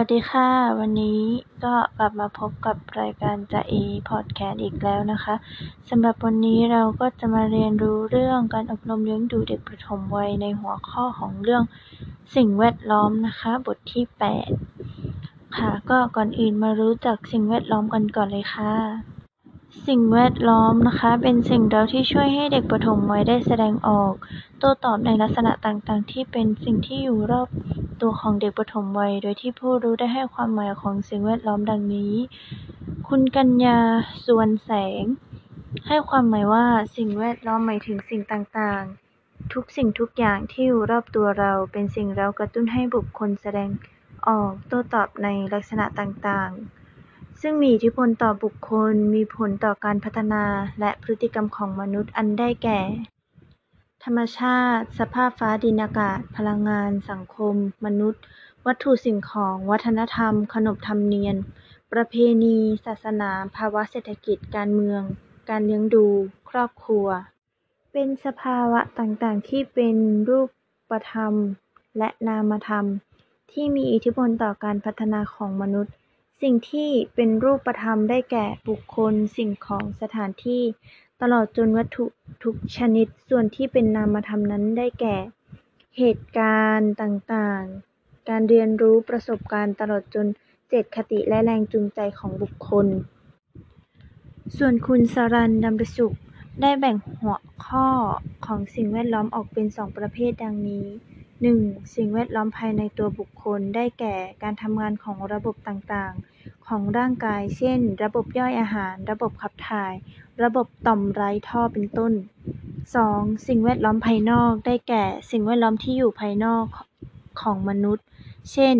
วัสดีค่ะ วันนี้ก็กลับมาพบกับรายการจะเอพอดแคสต์อีกแล้วนะคะสำหรับวันนี้เราก็จะมาเรียนรู้เรื่องการอบรมเลี้ยงดูเด็กประถมวัยในหัวข้อของเรื่องสิ่งแวดล้อมนะคะ บทที่ 8 ค่ะ ก็ก่อนอื่นมารู้จักสิ่งแวดล้อมกันก่อนเลยค่ะ สิ่งแวดล้อมนะคะ เป็นสิ่งเราที่ช่วยให้เด็กประถมวัยได้แสดงออก โต้ตอบในลักษณะต่างๆ ที่เป็นสิ่งที่อยู่รอบ ตัวของเด็กปฐมวัย โดยที่ผู้รู้ได้ให้ความหมายของสิ่งแวดล้อมดังนี้ คุณกัญญาสวนแสง ให้ความหมายว่าสิ่งแวดล้อมหมายถึงสิ่งต่างๆ ทุกสิ่งทุกอย่างที่อยู่รอบตัวเราเป็นสิ่งเรากระตุ้นให้บุคคลแสดงออกโต้ตอบในลักษณะต่างๆ ซึ่งมีอิทธิพลต่อบุคคล มีผลต่อการพัฒนาและพฤติกรรมของมนุษย์อันได้แก่ ธรรมชาติ สภาพฟ้าดินอากาศ พลังงาน สังคม มนุษย์ วัตถุสิ่งของ วัฒนธรรม ขนบธรรมเนียม ประเพณี ศาสนา ภาวะเศรษฐกิจ การเมือง การเลี้ยงดู ครอบครัว เป็นสภาวะต่าง ๆ ที่เป็นรูปธรรมและนามธรรม ที่มีอิทธิพลต่อการพัฒนาของมนุษย์ สิ่งที่เป็นรูปธรรมได้แก่ บุคคล สิ่งของ สถานที่ ตลอดจนวัตถุทุกชนิด ส่วนที่เป็นนามธรรมนั้นได้แก่ เหตุการณ์ต่างๆ การเรียนรู้ประสบการณ์ตลอดจนเจตคติและแรงจูงใจของบุคคล ส่วนคุณสรันดำริสุข ได้แบ่งหัวข้อของสิ่งแวดล้อมออกเป็นสองประเภทดังนี้ 1. สิ่งแวดล้อมภายในตัวบุคคล ได้แก่ การทำงานของระบบต่าง ๆ ของร่างกาย เช่น ระบบย่อยอาหาร ระบบขับถ่าย ระบบต่อมไร้ท่อ เป็นต้น 2. สิ่งแวดล้อมภายนอก ได้แก่ สิ่งแวดล้อมที่อยู่ภายนอกของมนุษย์ เช่น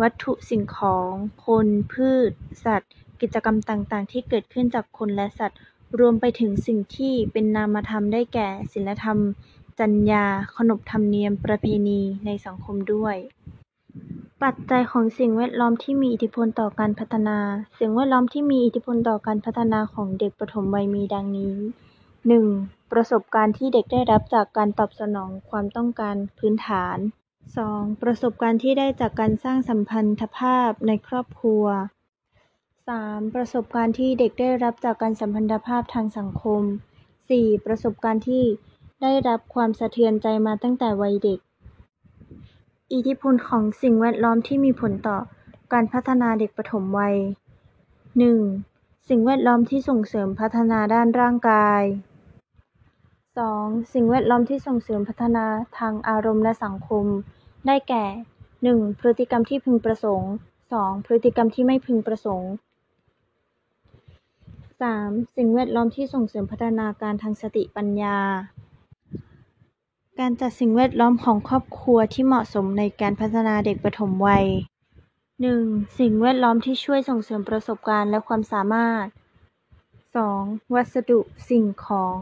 วัตถุสิ่งของ คน พืช สัตว์ กิจกรรมต่าง ๆ ที่เกิดขึ้นจากคนและสัตว์ รวมไปถึงสิ่งที่เป็นนามธรรม ได้แก่ ศีลธรรม จรรยา ขนบธรรมเนียม ประเพณี ในสังคมด้วย ปัจจัยของสิ่งแวดล้อมที่มีอิทธิพลต่อการพัฒนา สิ่งแวดล้อมที่มีอิทธิพลต่อการพัฒนาของเด็กปฐมวัยมีดังนี้ 1. ประสบการณ์ที่เด็กได้รับจากการตอบสนองความต้องการพื้นฐาน 2. ประสบการณ์ที่ได้จากการสร้างสัมพันธภาพในครอบครัว 3. ประสบการณ์ที่เด็กได้รับจากการสัมพันธภาพทางสังคม 4. ประสบการณ์ที่ ได้รับความสะเทือนใจมาตั้งแต่วัยเด็ก อิทธิพลของสิ่งแวดล้อมที่มีผลต่อการพัฒนาเด็กปฐมวัย 1. สิ่งแวดล้อมที่ส่งเสริมพัฒนาด้านร่างกาย 2. สิ่งแวดล้อมที่ส่งเสริมพัฒนาทางอารมณ์และสังคม ได้แก่ 1. พฤติกรรมที่พึงประสงค์ 2. พฤติกรรมที่ไม่พึงประสงค์ 3. สิ่งแวดล้อมที่ส่งเสริมพัฒนาการทางสติปัญญา การจัดสิ่งแวดล้อมของครอบครัวที่เหมาะสมในการพัฒนาเด็กปฐมวัย 1. สิ่งแวดล้อมที่ช่วยส่งเสริมประสบการณ์และความสามารถ 2. วัสดุ สิ่งของ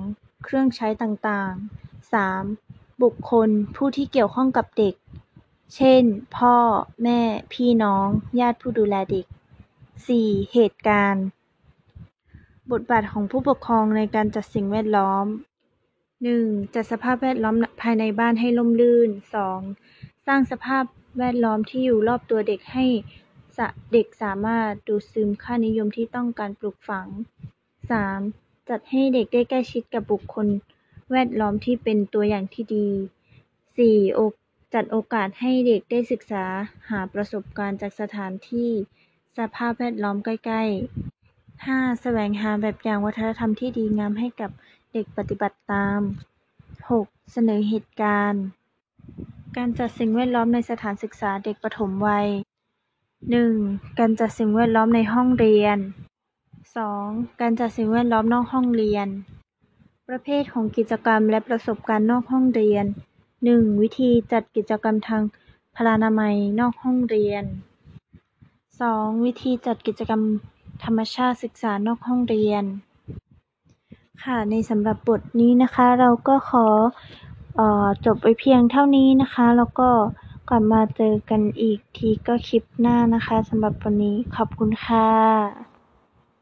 เครื่องใช้ต่างๆ 3. บุคคล ผู้ที่เกี่ยวข้องกับเด็ก เช่น พ่อ แม่ พี่น้อง ญาติผู้ดูแลเด็ก 4. เหตุการณ์ บทบาทของผู้ปกครองในการจัดสิ่งแวดล้อม หนึ่งจัดสภาพแวดล้อมภายในบ้านให้ร่มรื่นสองสร้างสภาพแวดล้อมที่อยู่รอบตัวเด็กให้เด็กสามารถดูดซึมค่านิยมที่ต้องการปลูกฝังสามจัดให้เด็กได้ใกล้ชิดกับบุคคลแวดล้อมที่เป็นตัวอย่างที่ดีสี่จัดโอกาสให้เด็กได้ศึกษาหาประสบการณ์จากสถานที่สภาพแวดล้อมใกล้ๆห้าแสวงหาแบบอย่างวัฒนธรรมที่ดีงามให้กับ เด็กปฏิบัติตาม 6. เสนอเหตุการณ์ การจัดสิ่งแวดล้อมในสถานศึกษาเด็กปฐมวัย 1. การจัดสิ่งแวดล้อมในห้องเรียน 2. การจัดสิ่งแวดล้อมนอกห้องเรียน ประเภทของกิจกรรมและประสบการณ์นอกห้องเรียน 1. วิธีจัดกิจกรรมทางพลานามัยนอกห้องเรียน 2. วิธีจัดกิจกรรมธรรมชาติศึกษานอกห้องเรียน ค่ะ ในสำหรับบทนี้นะคะ เราก็ขออจบไปเพียงเท่านี้นะคะ แล้วก็กลับมาเจอกันอีกทีก็คลิปหน้านะคะสำหรับวันนี้ขอบคุณค่ะ